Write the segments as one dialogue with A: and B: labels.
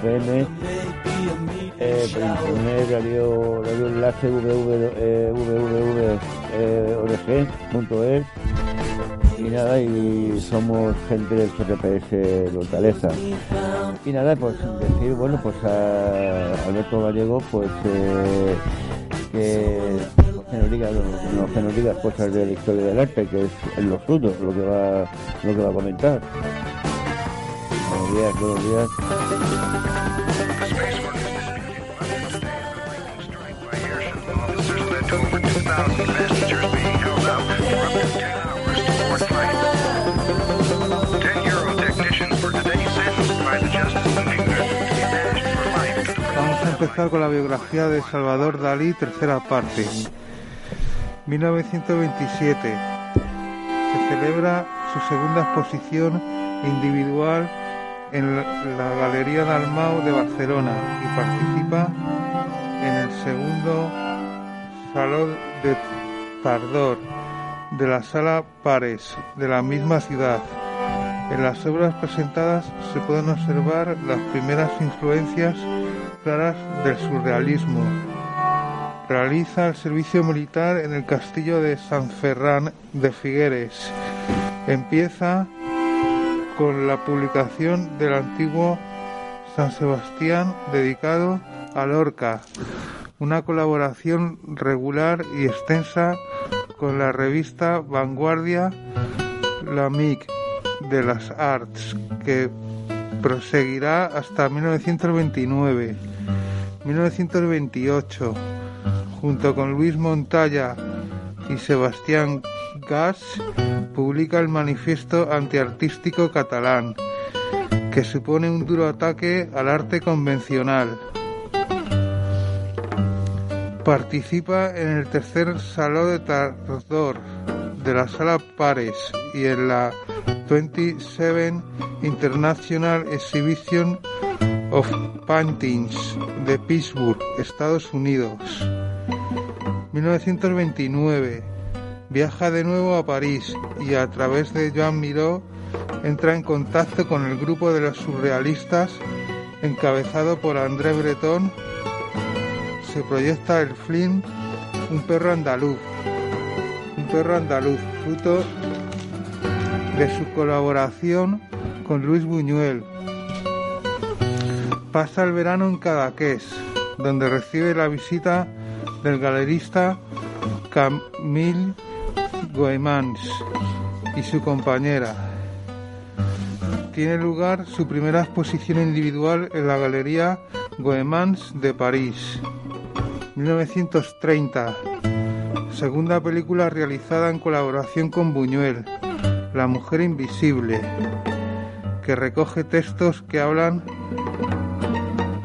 A: FM, eh, por internet, radio, radio enlace www, eh, www.org.es y nada, y somos gente del CRPS Hortaleza. Y nada, pues decir, bueno, pues a Alberto Gallego, pues eh, que, que nos diga, no, que nos diga cosas de la historia del arte, que es lo suyo, lo que va, lo que va a comentar. Buenos días, buenos días.
B: Vamos a empezar con la biografía de Salvador Dalí, tercera parte. 1927. Se celebra su segunda exposición individual en la Galería Dalmau de Barcelona y participa en el segundo Salón de Tardor de la Sala Pares de la misma ciudad. En las obras presentadas se pueden observar las primeras influencias claras del surrealismo. Realiza el servicio militar en el castillo de San Ferran de Figueres. Empieza con la publicación del antiguo San Sebastián dedicado a Lorca, una colaboración regular y extensa con la revista Vanguardia La MIC de las Arts, que proseguirá hasta 1929. 1928, junto con Luis Montalla y Sebastián Gas, publica el Manifiesto Antiartístico Catalán, que supone un duro ataque al arte convencional. Participa en el tercer Salón de Tardor de la Sala Pares y en la 27 International Exhibition of Paintings de Pittsburgh, Estados Unidos. 1929. Viaja de nuevo a París y a través de Joan Miró entra en contacto con el grupo de los surrealistas encabezado por André Breton. Se proyecta el film Un perro andaluz. Un perro andaluz, fruto de su colaboración con Luis Buñuel. Pasa el verano en Cadaqués, donde recibe la visita del galerista Camille Goemans y su compañera. Tiene lugar su primera exposición individual en la Galería Goemans de París. 1930. Segunda película realizada en colaboración con Buñuel, La mujer invisible, que recoge textos que hablan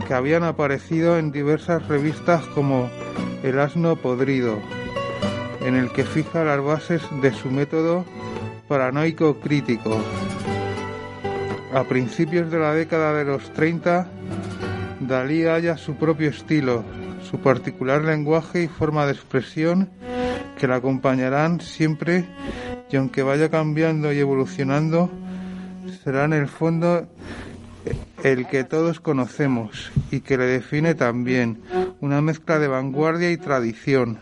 B: que habían aparecido en diversas revistas como El asno podrido, en el que fija las bases de su método paranoico crítico. A principios de la década de los 30, Dalí halla su propio estilo, su particular lenguaje y forma de expresión que la acompañarán siempre y aunque vaya cambiando y evolucionando, será en el fondo el que todos conocemos y que le define también una mezcla de vanguardia y tradición.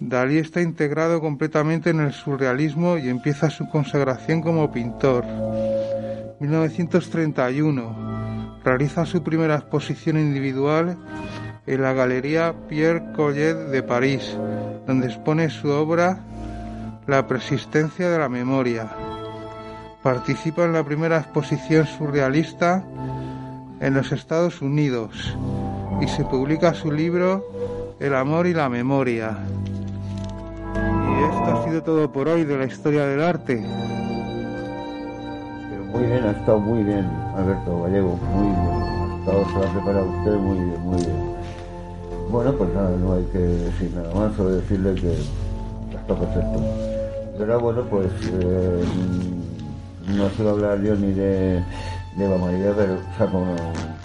B: Dalí está integrado completamente en el surrealismo y empieza su consagración como pintor. 1931 realiza su primera exposición individual en la Galería Pierre Collet de París, donde expone su obra La persistencia de la memoria. Participa en la primera exposición surrealista en los Estados Unidos y se publica su libro El amor y la memoria. Y esto ha sido todo por hoy de la historia del arte.
A: Muy bien, ha estado muy bien, Alberto Gallego, muy bien. Estado, se ha preparado usted muy bien, muy bien. Bueno, pues nada, no hay que decir nada más, solo decirle que está perfecto. Pero bueno, pues eh, no a hablar yo ni de, de Eva María, pero, o sea, con,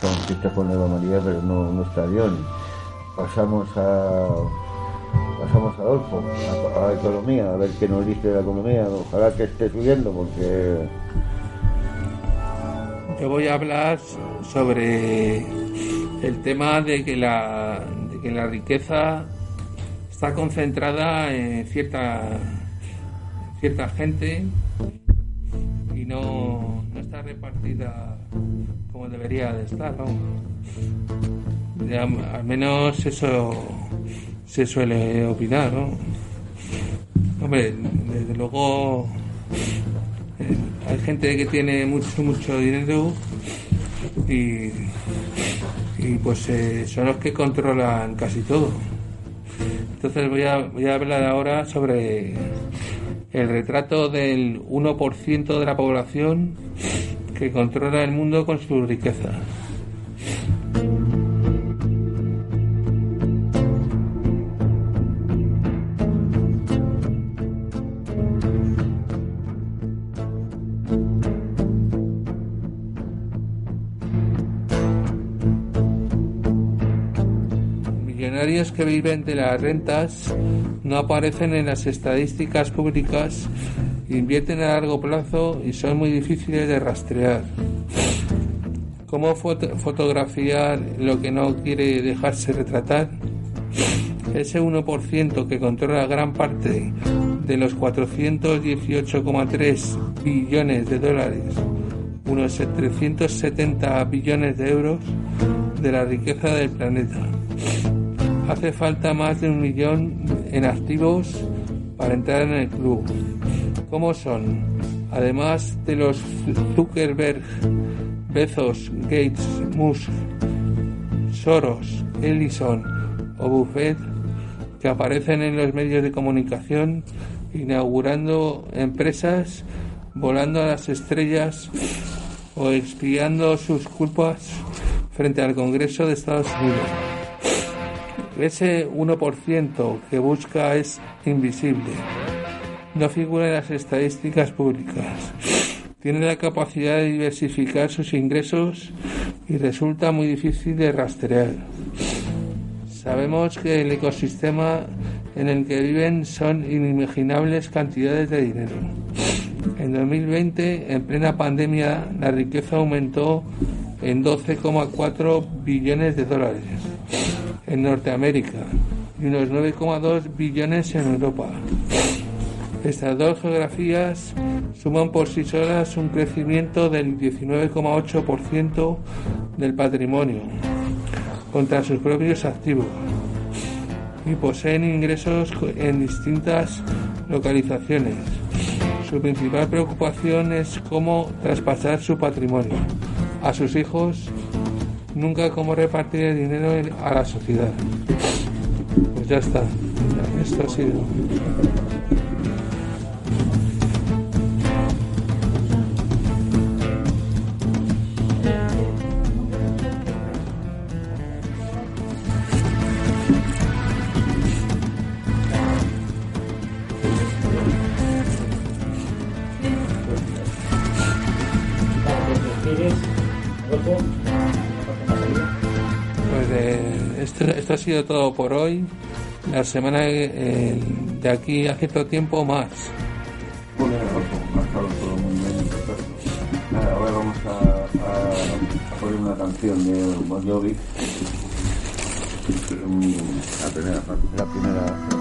A: con con Eva María, pero no, no está bien. Pasamos a pasamos a Adolfo, a, a economía, a ver qué nos dice la economía. Ojalá que esté subiendo porque
C: Yo voy a hablar sobre el tema de que la, que la riqueza está concentrada en cierta, cierta gente y no, no está repartida como debería de estar. al menos eso se suele opinar. ¿no? Hombre, desde luego hay gente que tiene mucho mucho dinero y, y pues eh, son los que controlan casi todo. Entonces voy a, voy a hablar ahora sobre el retrato del 1% de la población que controla el mundo con su riqueza. Que viven de las rentas no aparecen en las estadísticas públicas, invierten a largo plazo y son muy difíciles de rastrear. ¿Cómo foto- fotografiar lo que no quiere dejarse retratar? Ese 1% que controla gran parte de los 418,3 billones de dólares, unos 370 billones de euros de la riqueza del planeta. Hace falta más de un millón en activos para entrar en el club. ¿Cómo son? Además de los Zuckerberg, Bezos, Gates, Musk, Soros, Ellison o Buffett, que aparecen en los medios de comunicación inaugurando empresas, volando a las estrellas o expiando sus culpas frente al Congreso de Estados Unidos. Ese 1% que busca es invisible. No figura en las estadísticas públicas. Tiene la capacidad de diversificar sus ingresos y resulta muy difícil de rastrear. Sabemos que el ecosistema en el que viven son inimaginables cantidades de dinero. En 2020, en plena pandemia, la riqueza aumentó en 12,4 billones de dólares en Norteamérica y unos 9,2 billones en Europa. Estas dos geografías suman por sí solas un crecimiento del 19,8% del patrimonio contra sus propios activos y poseen ingresos en distintas localizaciones. Su principal preocupación es cómo traspasar su patrimonio a sus hijos, nunca cómo repartir el dinero a la sociedad. Pues ya está. Esto ha sido. Sido todo por hoy. La semana eh, de aquí a cierto tiempo más.
A: Ahora vamos a, a- a poner una canción de Bon Jovi
D: La primera parte. La primera.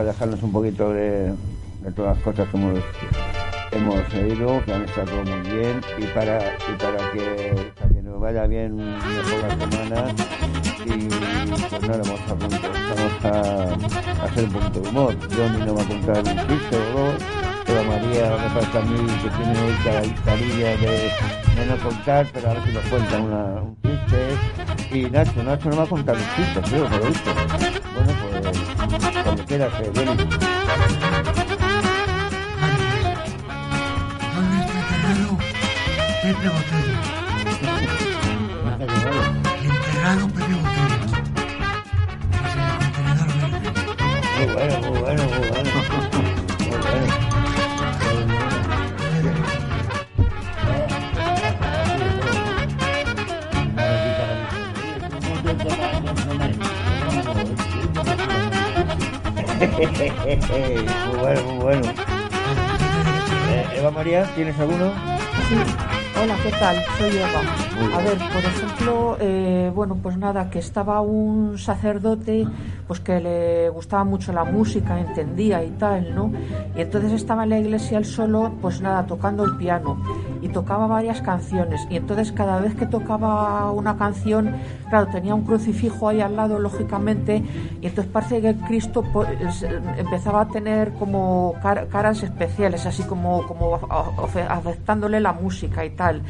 A: A dejarnos un poquito de, de todas las cosas que hemos, hemos oído, que han estado muy bien, y para, y para, que, para que nos vaya bien mejor la semana, y pues nada, vamos a, vamos a, a hacer un poquito de humor. Johnny nos va a contar un chiste o dos, pero María me parece a mí que tiene hoy carilla de, de no contar, pero a ver si nos cuenta una, un chiste. Y Nacho, Nacho nos va a contar un chiste, creo, por lo visto. Cuando quieras, eh.
E: ¿Dónde está enterrado Pepe Botella? Enterrado Pepe Botella. Es el contenedor verde.
A: Muy bueno, muy bueno, muy bueno. Muy bueno, muy bueno. Eh, Eva María, ¿tienes alguno?
F: Sí. Hola, ¿qué tal? Soy Eva.
A: Muy bien.
F: A ver, por ejemplo, eh, bueno, pues nada, que estaba un sacerdote, pues que le gustaba mucho la música, entendía y tal, ¿no? Y entonces estaba en la iglesia él solo, pues nada, tocando el piano y tocaba varias canciones. Y entonces cada vez que tocaba una canción, claro, tenía un crucifijo ahí al lado, lógicamente, y entonces parece que Cristo pues, empezaba a tener como car- caras especiales, así como, como afe- afectándole la música y tal.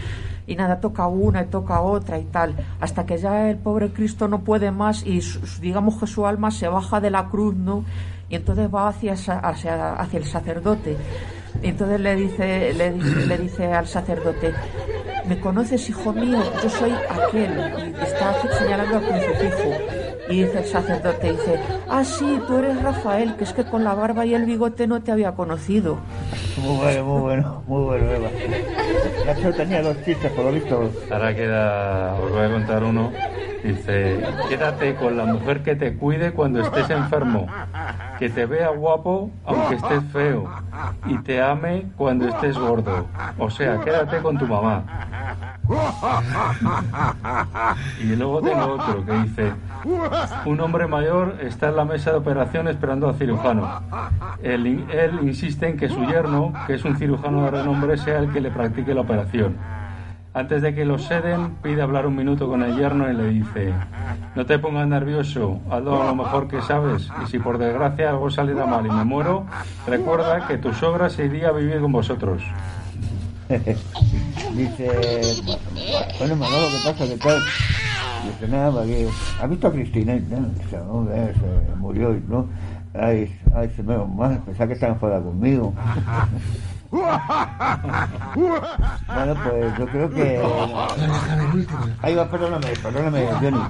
F: Y nada, toca una y toca otra y tal, hasta que ya el pobre Cristo no puede más y digamos que su alma se baja de la cruz, ¿no? Y entonces va hacia, hacia, hacia el sacerdote. Y entonces le dice, le, dice- le dice al sacerdote, ¿me conoces, hijo mío? Yo soy aquel. Y está señalando al crucifijo. Y dice el sacerdote, dice, ah, sí, tú eres Rafael, que es que con la barba y el bigote no te había conocido.
A: Muy bueno, muy bueno, muy bueno, Eva. Nacho tenía dos chistes, por lo visto.
G: Ahora queda, os voy a contar uno. Dice, quédate con la mujer que te cuide cuando estés enfermo, que te vea guapo aunque estés feo y te ame cuando estés gordo. O sea, quédate con tu mamá. Y luego tengo otro que dice, un hombre mayor está en la mesa de operación esperando al cirujano. Él, él insiste en que su yerno, que es un cirujano de renombre, sea el que le practique la operación. Antes de que lo seden, pide hablar un minuto con el yerno y le dice, no te pongas nervioso, hazlo lo mejor que sabes, y si por desgracia algo saliera mal y me muero, recuerda que tu sogra se iría a vivir con vosotros.
A: Dice, bueno, Manolo, ¿qué pasa? ¿Qué tal? Dice, nada, que ¿has visto a Cristina? No, dice, no, eh, se murió, y no. Ay, ay, se me va mal, pensaba que estaba enfadada conmigo. bueno, pues yo creo que...
E: Déjame.
A: Ahí va, perdóname, perdóname, Johnny.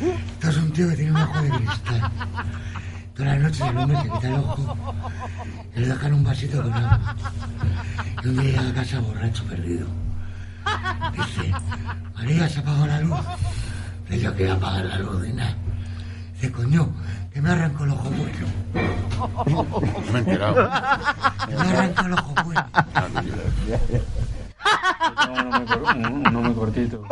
E: Esto es un tío que tiene un ojo de cristal. Todas las noches el hombre se quita el ojo y le dejan un vasito con agua. Y un día llega a casa borracho perdido. Dice, María, se apagó la luz. Le digo que apagar la luz de nada. Dice, coño, que me arrancó el ojo bueno.
H: No me he enterado.
E: Que me arrancó el ojo bueno.
G: Uno muy cor- un- cortito.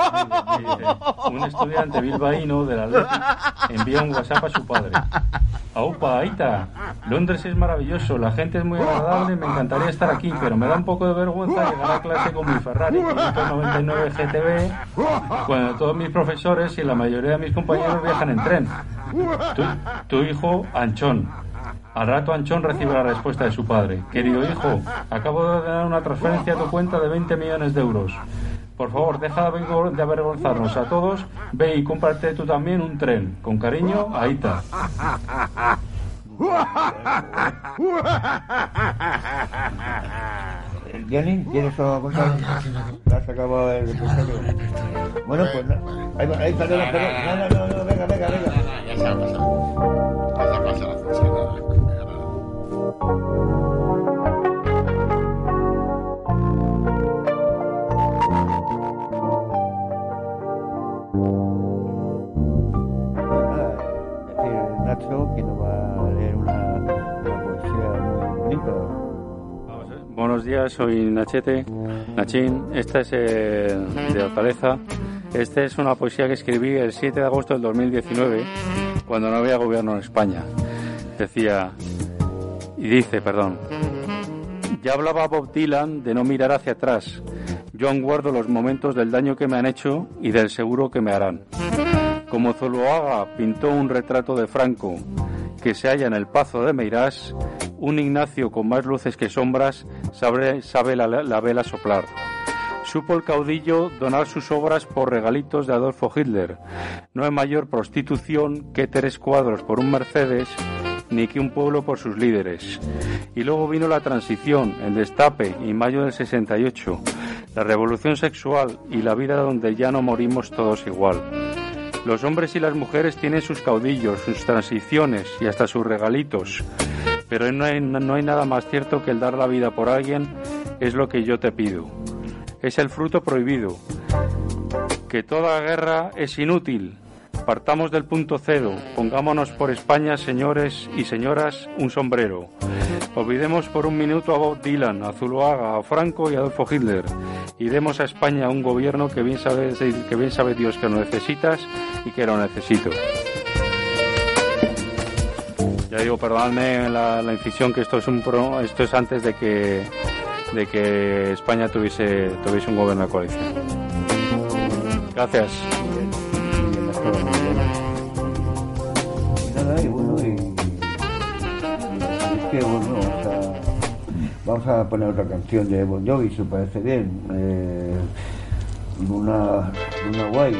G: Un estudiante bilbaíno de la Athletic envía un WhatsApp a su padre. Aupa, Aita, Londres es maravilloso, la gente es muy agradable, me encantaría estar aquí, pero me da un poco de vergüenza llegar a clase con mi Ferrari 599 GTB cuando todos mis profesores y la mayoría de mis compañeros viajan en tren. Tu hijo, Anchón. Al rato Anchón recibe la respuesta de su padre. Querido hijo, acabo de dar una transferencia a tu cuenta de 20 millones de euros. Por favor, deja de avergo- de avergonzarnos a todos. Ve y cómprate tú también un tren. Con cariño, Aita.
E: Se me acabó.
A: Ya se acabó el. Bueno, pues. Ahí ahí, perdona, perdona. No, no, no, no, venga, venga, venga.
H: Ya se ha pasado.
A: Que nos va a leer una, poesía muy bonita.
G: Buenos días, soy Nachete, Nachín. Esta es eh, de Hortaleza. Esta es una poesía que escribí el 7 de agosto del 2019, cuando no había gobierno en España. Decía, Y dice, perdón. Ya hablaba Bob Dylan de no mirar hacia atrás. Yo aún guardo los momentos del daño que me han hecho y del seguro que me harán. Como Zuluaga pintó un retrato de Franco que se halla en el Pazo de Meirás, un Ignacio con más luces que sombras sabe, sabe la, la vela soplar. Supo el caudillo donar sus obras por regalitos de Adolfo Hitler. No hay mayor prostitución que tres cuadros por un Mercedes ni que un pueblo por sus líderes. Y luego vino la transición, el destape y mayo del 68, la revolución sexual y la vida donde ya no morimos todos igual. Los hombres y las mujeres tienen sus caudillos, sus transiciones y hasta sus regalitos. Pero no hay, no hay nada más cierto que el dar la vida por alguien es lo que yo te pido. Es el fruto prohibido. Que toda guerra es inútil. Partamos del punto cero. Pongámonos por España, señores y señoras, un sombrero. Olvidemos por un minuto a Bob Dylan, a Zuluaga, a Franco y a Adolfo Hitler. Y demos a España un gobierno que bien sabe, que bien sabe Dios que lo necesitas y que lo necesito. Ya digo, perdonadme la, incisión que esto es un pro- esto es antes de que de que España tuviese tuviese un gobierno de coalición. Gracias.
D: Y nada, y bueno, y. Es que bueno, o sea, vamos a poner otra canción de Bon Jovi, si parece bien. Eh, una, una guay.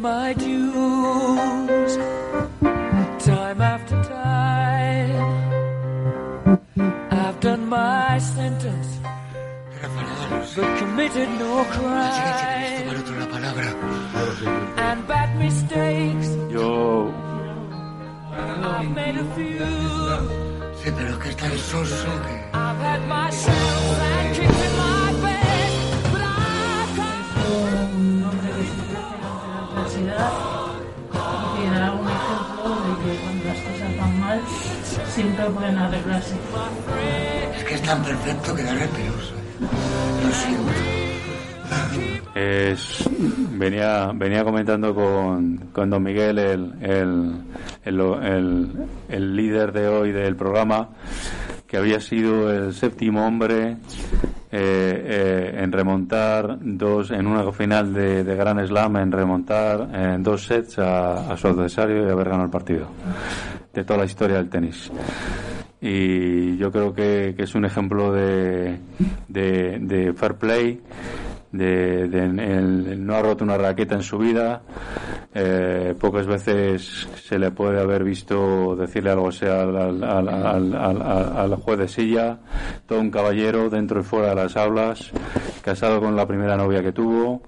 D: My dues time after time. I've done my sentence, but committed no crime. And bad mistakes,
G: Yo
D: I've made a few.
E: Sí, pero es que es tan soso que...
D: I've had my
F: siempre pueden arreglarse.
E: Es que es tan perfecto que da repelos. Lo siento.
G: es, venía, venía comentando con, con don Miguel, el, el, el, el- el líder de hoy del programa, que había sido el séptimo hombre eh, eh, en remontar dos, en una final de, de Gran Slam, en remontar en dos sets a, a su adversario y haber ganado el partido de toda la historia del tenis. Y yo creo que, que es un ejemplo de, de, fair play de, no ha roto una raqueta en su vida. Eh, pocas veces se le puede haber visto decirle algo al- al- al- al juez de silla todo un caballero dentro y fuera de las aulas casado con la primera novia que tuvo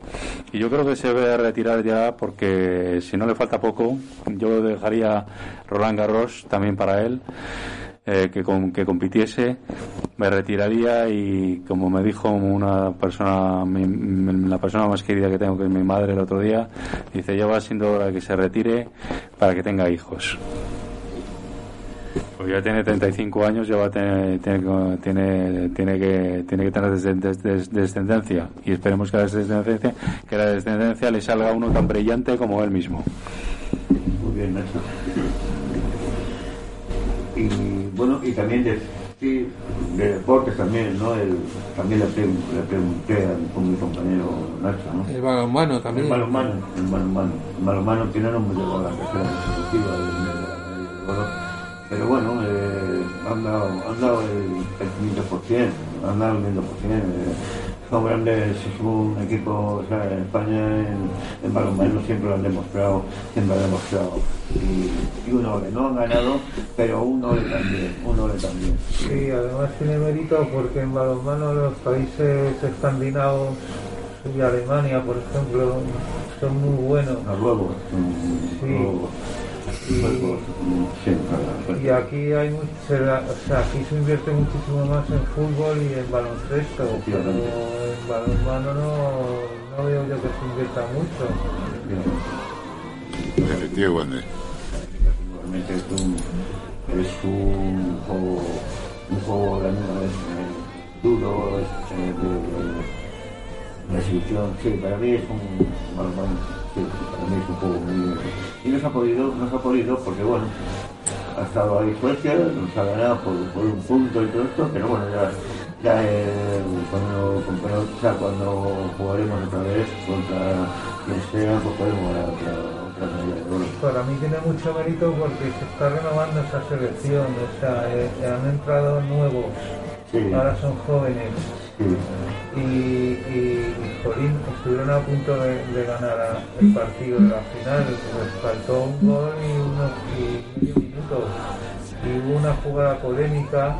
G: y yo creo que se debe retirar ya porque si no le falta poco yo dejaría Roland Garros también para él eh, que, com- que compitiese, me retiraría y como me dijo una persona, mi- la persona más querida que tengo, que es mi madre el otro día, dice, ya va siendo hora que se retire para que tenga hijos. Pues ya tiene 35 años, ya va a tener, tiene, tiene, tiene que, tiene que tener descend- des- des- descendencia y esperemos que la descendencia, que la descendencia le salga a uno tan brillante como él mismo.
A: Muy bien, Nacho. Y bueno, y también de, sí, de deportes también, ¿no? El, también le, pregun- le pregunté a con mi compañero Nacho, ¿no?
C: El balonmano también.
A: El balonmano, el balonmano. El balonmano que no hemos llegado a la tercera consecutiva Pero bueno, eh, han dado, han dado el, el 500%, han dado el 500%. Eh, son grandes, es un equipo, o sea, en España en, en balonmano siempre lo han demostrado, siempre lo han demostrado. Y, y un ole, no han ganado, pero un ole también, un ole también.
B: Sí, además tiene mérito porque en balonmano los países escandinavos y Alemania, por ejemplo, son muy buenos.
A: Noruegos, mm,
B: Sí. Y-
A: sí, claro,
B: Y aquí hay se da- o sea, aquí se invierte muchísimo más en fútbol y en baloncesto, pero en balonmano no, no veo yo que se invierta mucho.
H: Efectivamente.
A: Es un, es un juego, un juego de eh, duro, es, eh, de, de exhibición. Sí, para mí es un balonmano, sí, para mí es un juego muy Y nos ha podido, nos ha podido porque bueno, ha estado ahí Suecia, nos ha ganado por, por un punto y todo esto, pero bueno, ya, ya eh, cuando, cuando, jugaremos otra vez contra quien sea, pues podemos ganar otra, otra medalla de oro.
B: Para mí tiene mucho mérito porque se está renovando esa selección, o sea, eh, han entrado nuevos,
A: Sí.
B: ahora son jóvenes.
A: Sí.
B: y, y, y, jolín, estuvieron a punto de, de ganar a- el partido de la final, les faltó un gol y unos y medio minutos. Y hubo una jugada polémica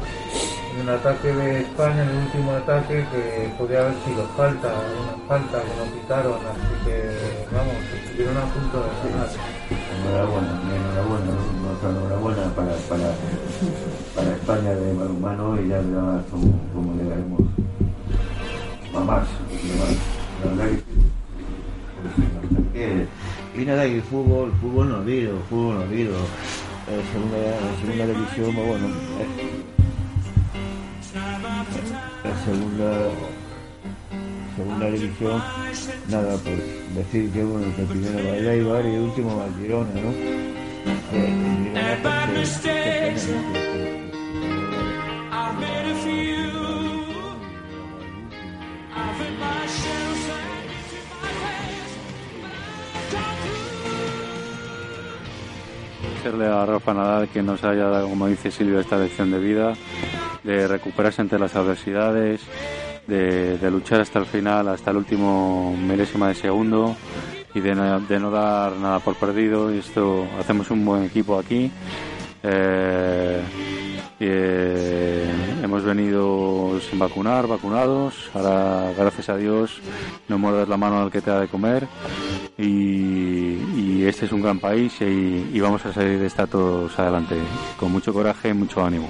B: en el ataque de España, en el último ataque, que podía haber sido falta, una falta que no quitaron, así que vamos, estuvieron a punto de ganar.
A: Enhorabuena, enhorabuena, enhorabuena para, para, para España de balonmano y ya verás cómo, cómo llegaremos a más. La verdad que- fútbol, fútbol no habido, fútbol no habido. Eh, segunda, segunda división, bueno, eh, la segunda segunda división, nada, pues decir que bueno, que primero va el y el último va el Girona, ¿no? Eh,
G: agradecerle a Rafa Nadal que nos haya dado, como dice Silvia, esta lección de vida, de recuperarse ante las adversidades, de, luchar hasta el final, hasta el último milésima de segundo y de, no- dar nada por perdido. Y esto hacemos un buen equipo aquí. Eh, eh, hemos venido sin vacunar, vacunados. Ahora, gracias a Dios, no muerdas la mano al que te da de comer. Y, este es un gran país y, vamos a salir de esta todos adelante, con mucho coraje y mucho ánimo.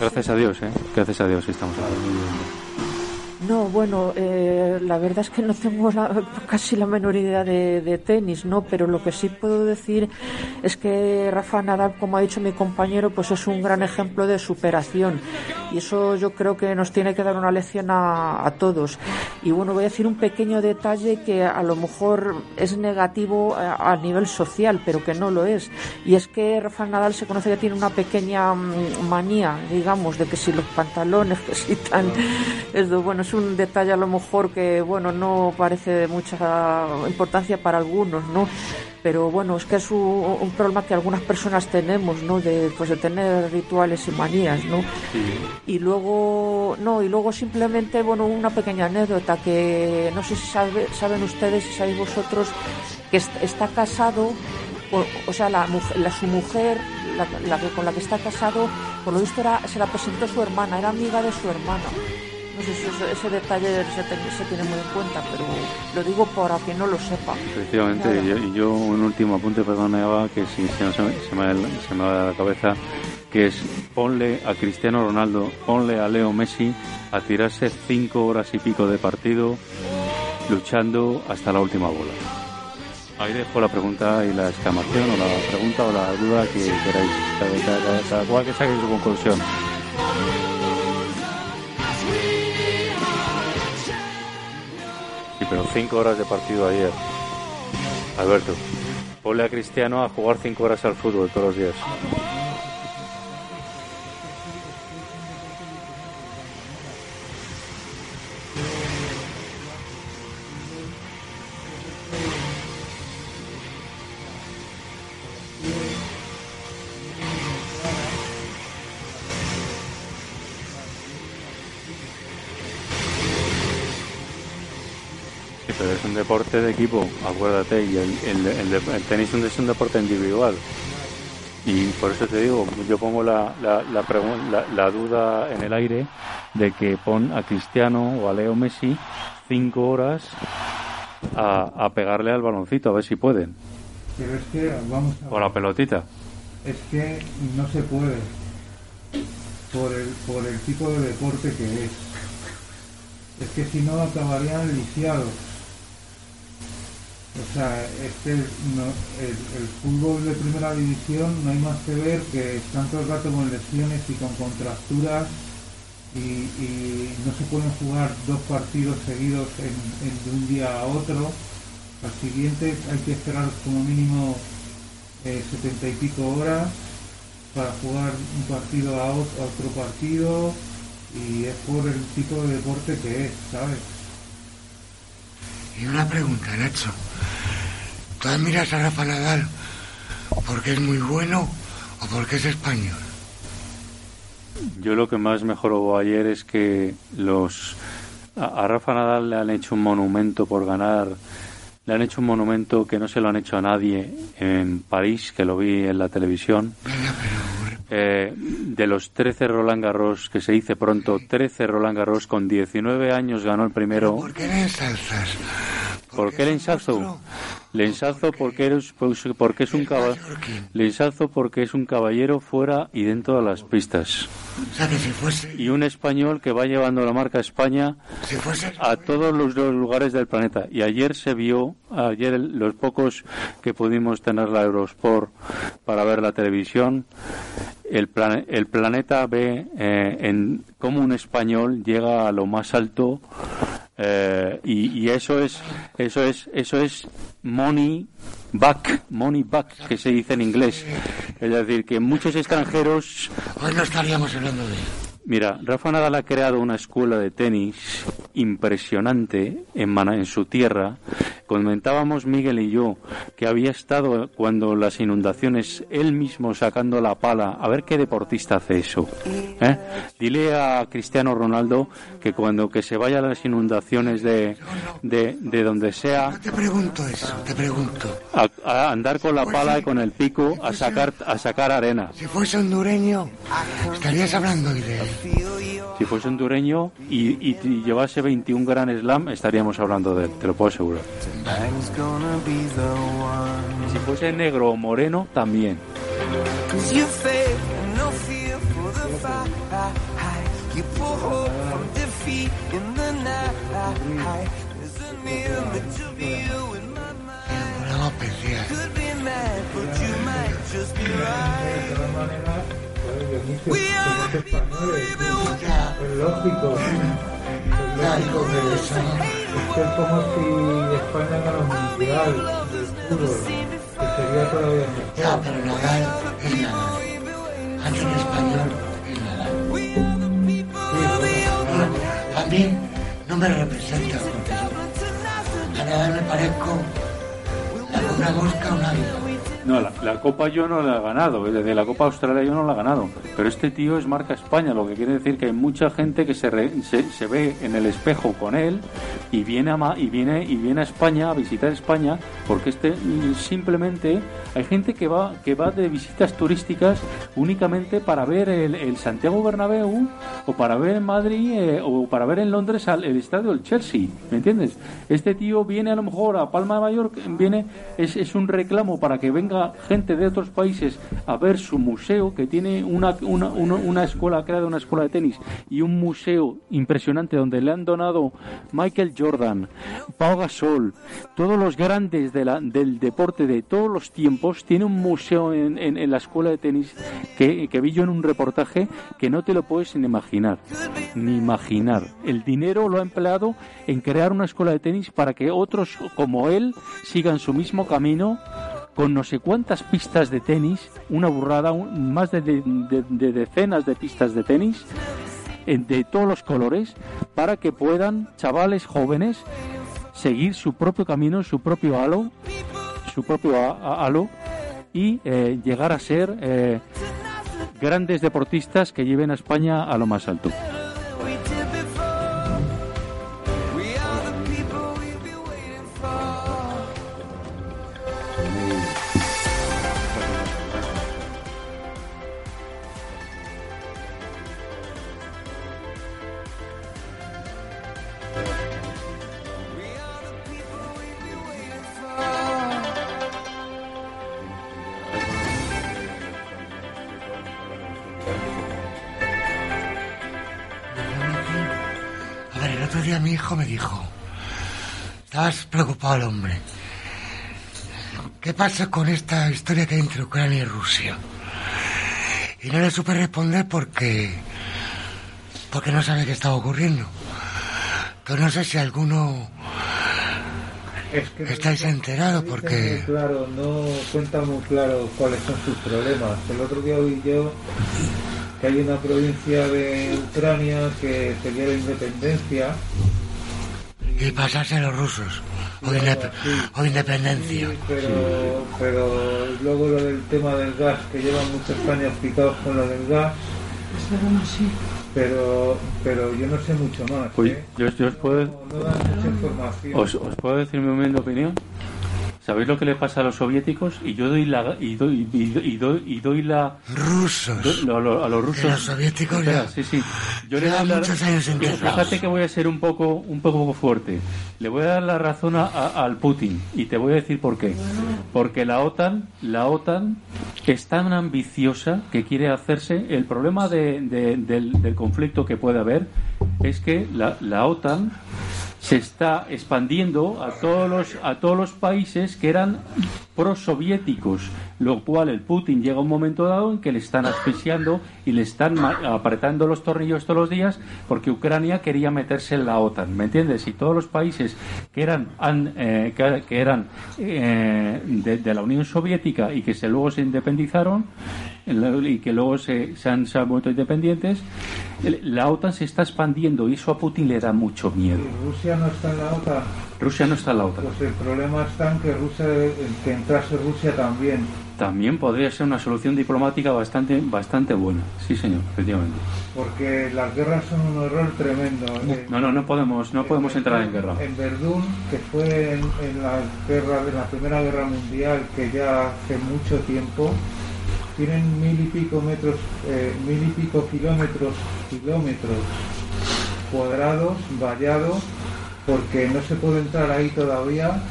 G: Gracias a Dios, ¿eh? Gracias a Dios sí estamos
F: No, bueno, eh, la verdad es que no tengo casi la menor idea de, de tenis, ¿no? Pero lo que sí puedo decir es que Rafa Nadal, como ha dicho mi compañero, pues es un gran ejemplo de superación. Y eso yo creo que nos tiene que dar una lección a, a todos. Y bueno, voy a decir un pequeño detalle que a lo mejor es negativo a, a nivel social, pero que no lo es. Y es que Rafa Nadal se conoce que tiene una pequeña mm, manía, digamos, de que si los pantalones, que si tan... Esto, bueno, es un detalle a lo mejor que, bueno, no parece de mucha importancia para algunos, ¿no? Pero bueno, es que es un, un problema que algunas personas tenemos, ¿no? De, pues de tener rituales y manías, ¿no? Y luego, no, y luego simplemente, bueno, una pequeña anécdota que no sé si sabe- saben ustedes, si sabéis vosotros, que est- está casado, o, o sea, la, su mujer, la, la que, con la que está casado, por lo visto era, se la presentó su hermana, era amiga de su hermana. No sé si eso- ese detalle se, te- se tiene muy en cuenta, pero lo digo para quien no lo sepa.
G: Efectivamente, y yo, y yo un último apunte, perdona Eva, que si, si no se, me- se me, se me va de la cabeza, que es ponle a Cristiano Ronaldo, ponle a Leo Messi a tirarse cinco horas y pico de partido luchando hasta la última bola. Ahí dejo la pregunta y la exclamación, o la pregunta o la duda que queráis, cada, cada- cada cual que saque su conclusión. Pero cinco horas de partido ayer. Alberto, ponle a Cristiano a jugar cinco horas al fútbol todos los días. Deporte de equipo, acuérdate, y el, el- el tenis es un- deporte individual. Y por eso te digo, yo pongo la, la, la, duda en el aire de que pon a Cristiano o a Leo Messi cinco horas a, a pegarle al baloncito, a ver si pueden.
B: Pero es que, vamos a
G: O la pelotita.
B: es que no se puede por el, por el tipo de deporte que es. Es que si no acabarían lisiados. O sea, es que no- el, fútbol de primera división no hay más que ver que están todo el rato con lesiones y con contracturas y, no se pueden jugar dos partidos seguidos en, de un día a otro. Al siguiente hay que esperar como mínimo eh, setenta y pico horas para jugar un partido a, ot- a otro partido y es por el tipo de deporte que es, ¿sabes?
E: Y una pregunta, Nacho. ¿Tú admiras a Rafa Nadal porque es muy bueno o porque es español?
G: Yo lo que más mejoró ayer es que los a, Rafa Nadal le han hecho un monumento por ganar, le han hecho un monumento que no se lo han hecho a nadie en París, que lo vi en la televisión. Eh, de los 13 Roland Garros, que se dice pronto, 13 Roland Garros, con 19 años ganó el primero.
E: ¿Por qué le ensalzas?
G: ¿Por qué le ensalzo? Le ensalzo porque, eres, pues, porque es un caballero. Le ensalzo porque es un caballero fuera y dentro de las pistas. Y un español que va llevando la marca España a todos los los lugares del planeta. Y ayer se vio, ayer los pocos que pudimos tener la Eurosport para ver la televisión, el, plan- el planeta ve eh, en cómo un español llega a lo más alto eh, y, y eso es eso es eso es money back money back que se dice en inglés es decir que muchos extranjeros
E: hoy no estaríamos hablando de.
G: Mira, Rafa Nadal ha creado una escuela de tenis impresionante en, Mana- en su tierra. Comentábamos Miguel y yo que había estado cuando las inundaciones él mismo sacando la pala. A ver qué deportista hace eso. ¿eh? Dile a Cristiano Ronaldo que cuando que se vaya a las inundaciones de, de, de donde sea
E: Te pregunto eso, te pregunto.
G: a, a andar con la pala y con el pico a sacar a sacar arena.
E: Si fuese hondureño, estarías hablando de él.
G: Si fuese hondureño y, y- y llevase 21 Grand Slam, estaríamos hablando de él, te lo puedo asegurar. Y si fuese negro o moreno, también.
D: People
B: españoles.
E: Ya,
B: Es lógico.
E: ya.
B: Es que como si España gana un mundial de fútbol, que sería todavía
E: Ya,
B: mejor.
E: pero Nadal es Nadal. Alguien español es Nadal. A mí no me representa yo a Nadal me parezco una mosca o un águila.
G: No, la, la Copa yo no la he ganado, desde la Copa Australia yo no la he ganado, pero este tío es marca España, lo que quiere decir que hay mucha gente que se, re- se, se ve en el espejo con él y viene a y viene y viene a España a visitar España porque este mm, simplemente hay gente que va que va de visitas turísticas únicamente para ver el, el Santiago Bernabéu o para ver en Madrid eh, o para ver en Londres al- el estadio del Chelsea, ¿me entiendes? Este tío viene a lo mejor a Palma de Mallorca, viene es, es un reclamo para que venga gente de otros países a ver su museo que tiene una, una, una, una escuela, ha creado una escuela de tenis y un museo impresionante donde le han donado Michael Jordan, Pau Gasol, todos los grandes de del deporte de todos los tiempos, tiene un museo en, en, en la escuela de tenis que, que vi yo en un reportaje que no te lo puedes ni imaginar, ni imaginar. El dinero lo ha empleado en crear una escuela de tenis para que otros como él sigan su mismo camino con no sé cuántas pistas de tenis, una burrada, un- más de, de- de- de decenas de pistas de tenis en- de todos los colores para que puedan chavales jóvenes seguir su propio camino, su propio halo, su propio halo y eh, llegar a ser eh, grandes deportistas que lleven a España a lo más alto.
E: El otro día mi hijo me dijo, estabas preocupado el hombre. ¿Qué pasa con esta historia que hay entre Ucrania y Rusia? Y no le supe responder porque, porque no sabe qué estaba ocurriendo. Pero no sé si alguno
B: Es que
E: estáis enterados
B: no
E: porque...
B: dice muy claro, no cuenta muy claro cuáles son sus problemas. El otro día oí yo que hay una provincia de Ucrania que quería la independencia.
E: Y pasarse a los rusos. O, indep- o independencia.
B: Sí, pero, pero luego lo del tema del gas, que llevan muchos años picados con lo del gas,
F: Es verdad, sí.
B: pero, pero yo no sé mucho más.
G: Oye,
B: ¿eh?
G: yo, yo os puedo,
B: No, no dan mucha información.
G: ¿Os, os puedo decir mi humilde opinión? ¿Sabéis lo que le pasa a los soviéticos? Y yo doy la y doy y doy, y doy, y doy la
E: Rusos.
G: a los rusos.
E: los soviéticos
G: Espera,
E: ya-
G: sí, sí. Yo le doy la-
E: muchos años
G: Fíjate que voy a ser un poco un poco fuerte. Le voy a dar la razón a, a- al Putin y te voy a decir por qué. Porque la OTAN, la OTAN es tan ambiciosa que quiere hacerse. El problema de- de- del, del conflicto que puede haber es que la, la OTAN se está expandiendo a todos los a todos los países que eran prosoviéticos, lo cual el Putin llega a un momento dado en que le están asfixiando y le están apretando los tornillos todos los días porque Ucrania quería meterse en la OTAN, ¿me entiendes? Y todos los países que eran an- eh, que, eran eh, de, de la Unión Soviética y que se luego se independizaron y que luego se, han, vuelto independientes, la OTAN se está expandiendo y eso a Putin le da mucho miedo.
B: Rusia no está en la OTAN.
G: Rusia no está en la OTAN.
B: Pues el problema está en que, Rusia, en que entrase Rusia también.
G: También podría ser una solución diplomática bastante, bastante buena. Sí, señor, efectivamente.
B: Porque las guerras son un horror tremendo. Eh,
G: No, no, no podemos, no podemos entrar en guerra.
B: En Verdún, que fue en, en la guerra de la Primera Guerra Mundial, que ya hace mucho tiempo, tienen mil y pico metros, eh, mil y pico kilómetros, kilómetros cuadrados, vallados, porque no se puede entrar ahí todavía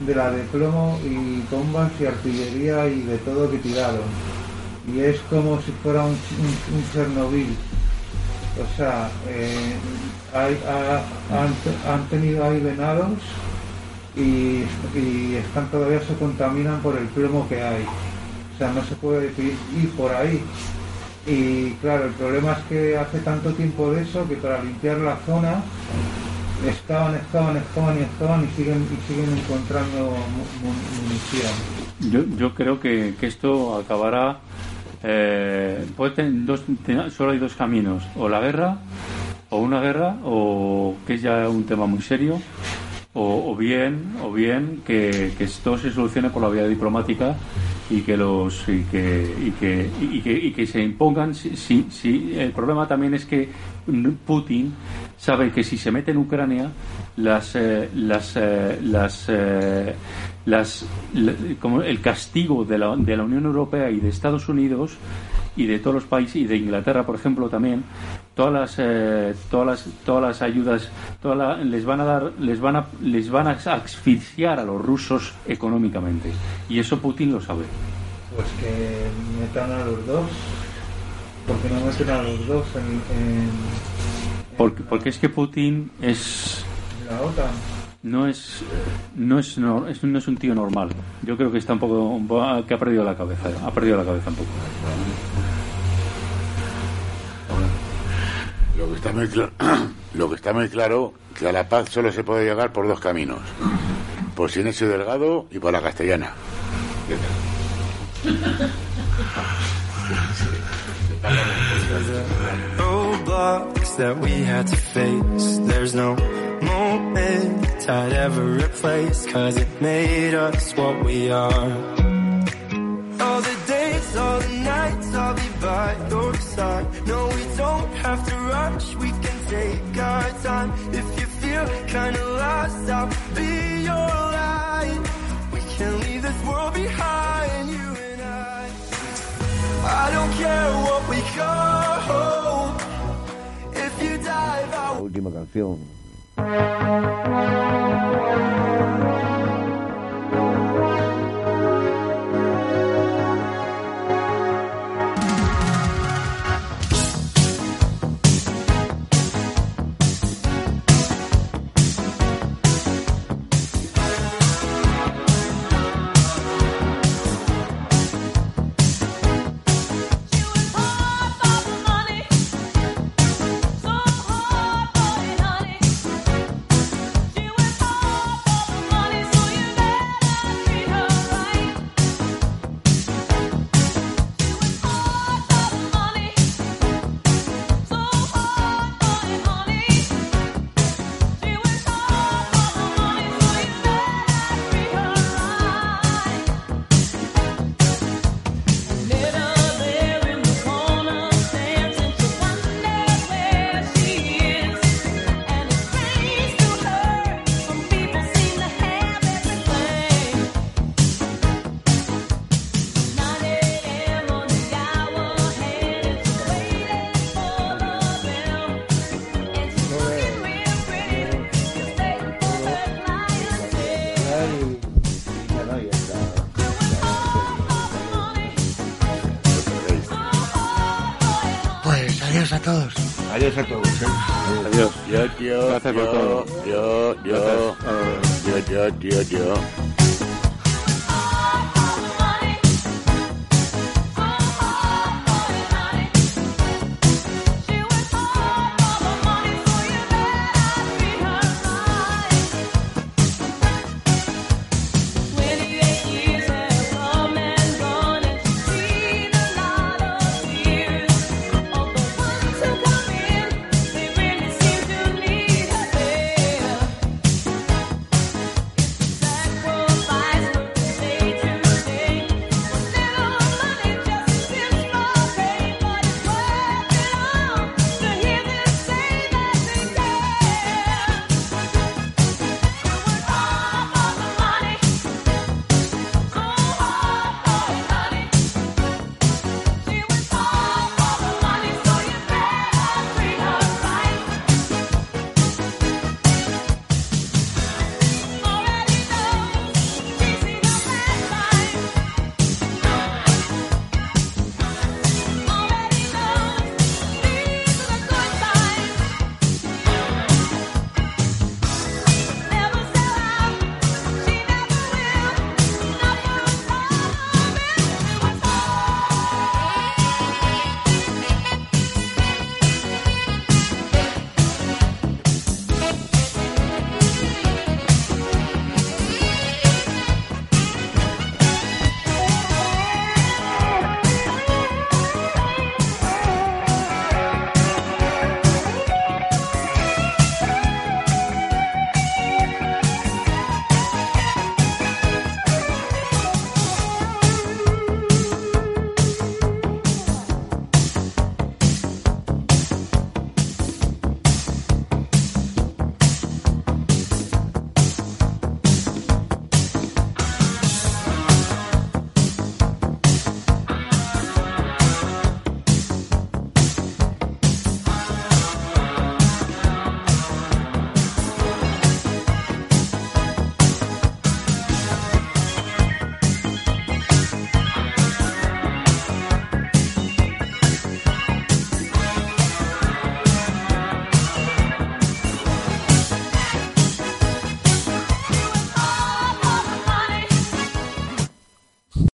B: de la de plomo y bombas y artillería y de todo que tiraron. Y es como si fuera un, Chernobyl. O sea, eh, han, tenido ahí venados y, y están todavía se contaminan por el plomo que hay. O sea, no se puede ir por ahí. Y claro, el problema es que hace tanto tiempo de eso que para limpiar la zona estaban, estaban, estaban y estaban y siguen, y siguen encontrando mu- mu- munición.
G: Yo, yo creo que, que esto acabará. Eh, puede tener dos, solo hay dos caminos: o la guerra, o una guerra, o que es ya un tema muy serio, o, o bien, o bien que, que esto se solucione por la vía diplomática y que los y que y que, y que, y que se impongan. Si, si, si- el problema también es que Putin sabe que si se mete en Ucrania las eh, eh, eh, el castigo de la, Unión Europea y de Estados Unidos y de todos los países y de Inglaterra por ejemplo también todas las todas las todas las ayudas les van a dar les van a les van a asfixiar a los rusos económicamente y eso Putin lo sabe
B: Pues que metan a los dos. porque no meten a los dos en
G: porque porque es que Putin es
B: la OTAN?
G: no es no es no es, no es un tío normal yo creo que está un poco que ha perdido la cabeza ha perdido la cabeza un poco
H: Lo que está muy claro, lo que está muy claro que a la paz solo se puede llegar por dos caminos, por Sinesio Delgado y por la Castellana.
D: roadblocks that we had to face. There's no moment I'd ever replace, cause it made us what we are. All the days, all the nights, I'll be by your side. No, we don't have to rush, we can take our time. If you feel kinda lost, I'll be your light. We can leave this world behind, you and I. I don't care what we go.
A: Última canción.
B: Adiós a todos. ¿eh?
G: adiós
H: Yo, yo,
G: Gracias por
H: yo,
G: todo.
H: yo, yo, yo, yo, yo, yo.